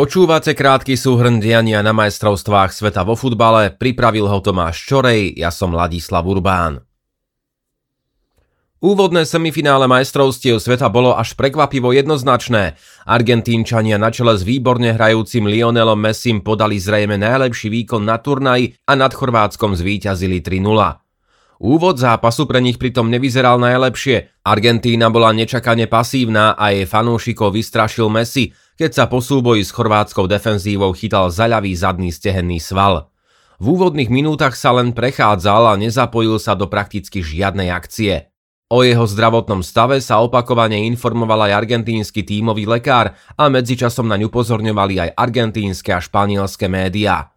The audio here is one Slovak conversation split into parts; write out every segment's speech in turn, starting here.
Počúvate krátky súhrn diania na majstrovstvách sveta vo futbale, pripravil ho Tomáš Čorej, ja som Ladislav Urbán. Úvodné semifinále majstrovstiev sveta bolo až prekvapivo jednoznačné. Argentínčania na čele s výborne hrajúcim Lionelom Messim podali zrejme najlepší výkon na turnaji a nad Chorvátskom zvíťazili 3-0. Úvod zápasu pre nich pritom nevyzeral najlepšie. Argentína bola nečakane pasívna a jej fanúšikov vystrašil Messi, keď sa po súboji s chorvátskou defenzívou chytal zaľavý zadný stehenný sval. V úvodných minútach sa len prechádzal a nezapojil sa do prakticky žiadnej akcie. O jeho zdravotnom stave sa opakovane informoval aj argentínsky tímový lekár a medzičasom naň upozorňovali aj argentínske a španielské médiá.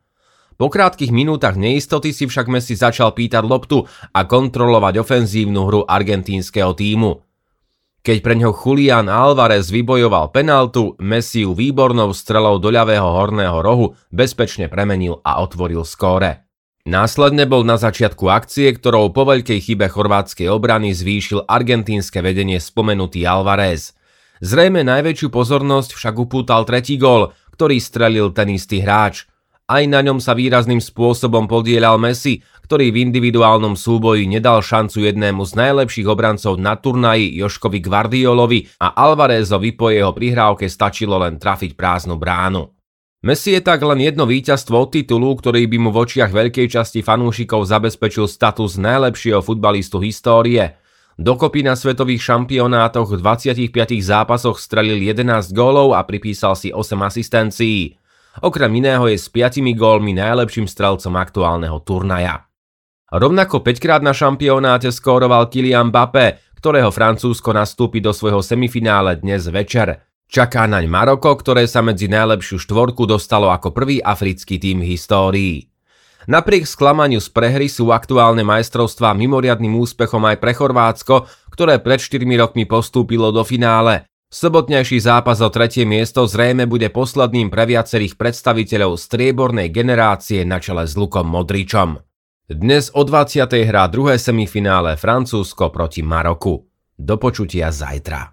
Po krátkých minútach neistoty si však Messi začal pýtať loptu a kontrolovať ofenzívnu hru argentínskeho týmu. Keď pre ňo Julian Alvarez vybojoval penaltu, Messi ju výbornou strelou do ľavého horného rohu bezpečne premenil a otvoril skóre. Následne bol na začiatku akcie, ktorou po veľkej chybe chorvátskej obrany zvýšil argentínske vedenie spomenutý Alvarez. Zrejme najväčšiu pozornosť však upútal tretí gól, ktorý strelil ten istý hráč – aj na ňom sa výrazným spôsobom podielal Messi, ktorý v individuálnom súboji nedal šancu jednému z najlepších obrancov na turnaji Joškovi Guardiolovi a Alvarezovi po jeho prihrávke stačilo len trafiť prázdnu bránu. Messi je tak len jedno víťazstvo od titulu, ktorý by mu v očiach veľkej časti fanúšikov zabezpečil status najlepšieho futbalistu histórie. Dokopy na svetových šampionátoch v 25 zápasoch strelil 11 gólov a pripísal si 8 asistencií. Okrem iného je s 5 gólmi najlepším strelcom aktuálneho turnaja. Rovnako 5 krát na šampionáte skóroval Kylian Mbappé, ktorého Francúzsko nastúpi do svojho semifinále dnes večer. Čaká naň Maroko, ktoré sa medzi najlepšiu štvorku dostalo ako prvý africký tým v histórii. Napriek sklamaniu z prehry sú aktuálne majstrovstvá mimoriadným úspechom aj pre Chorvátsko, ktoré pred 4 rokmi postúpilo do finále. Sobotnejší zápas o tretie miesto zrejme bude posledným pre viacerých predstaviteľov striebornej generácie na čele s Lukom Modričom. Dnes o 20. hrá druhé semifinále Francúzsko proti Maroku. Do počutia zajtra.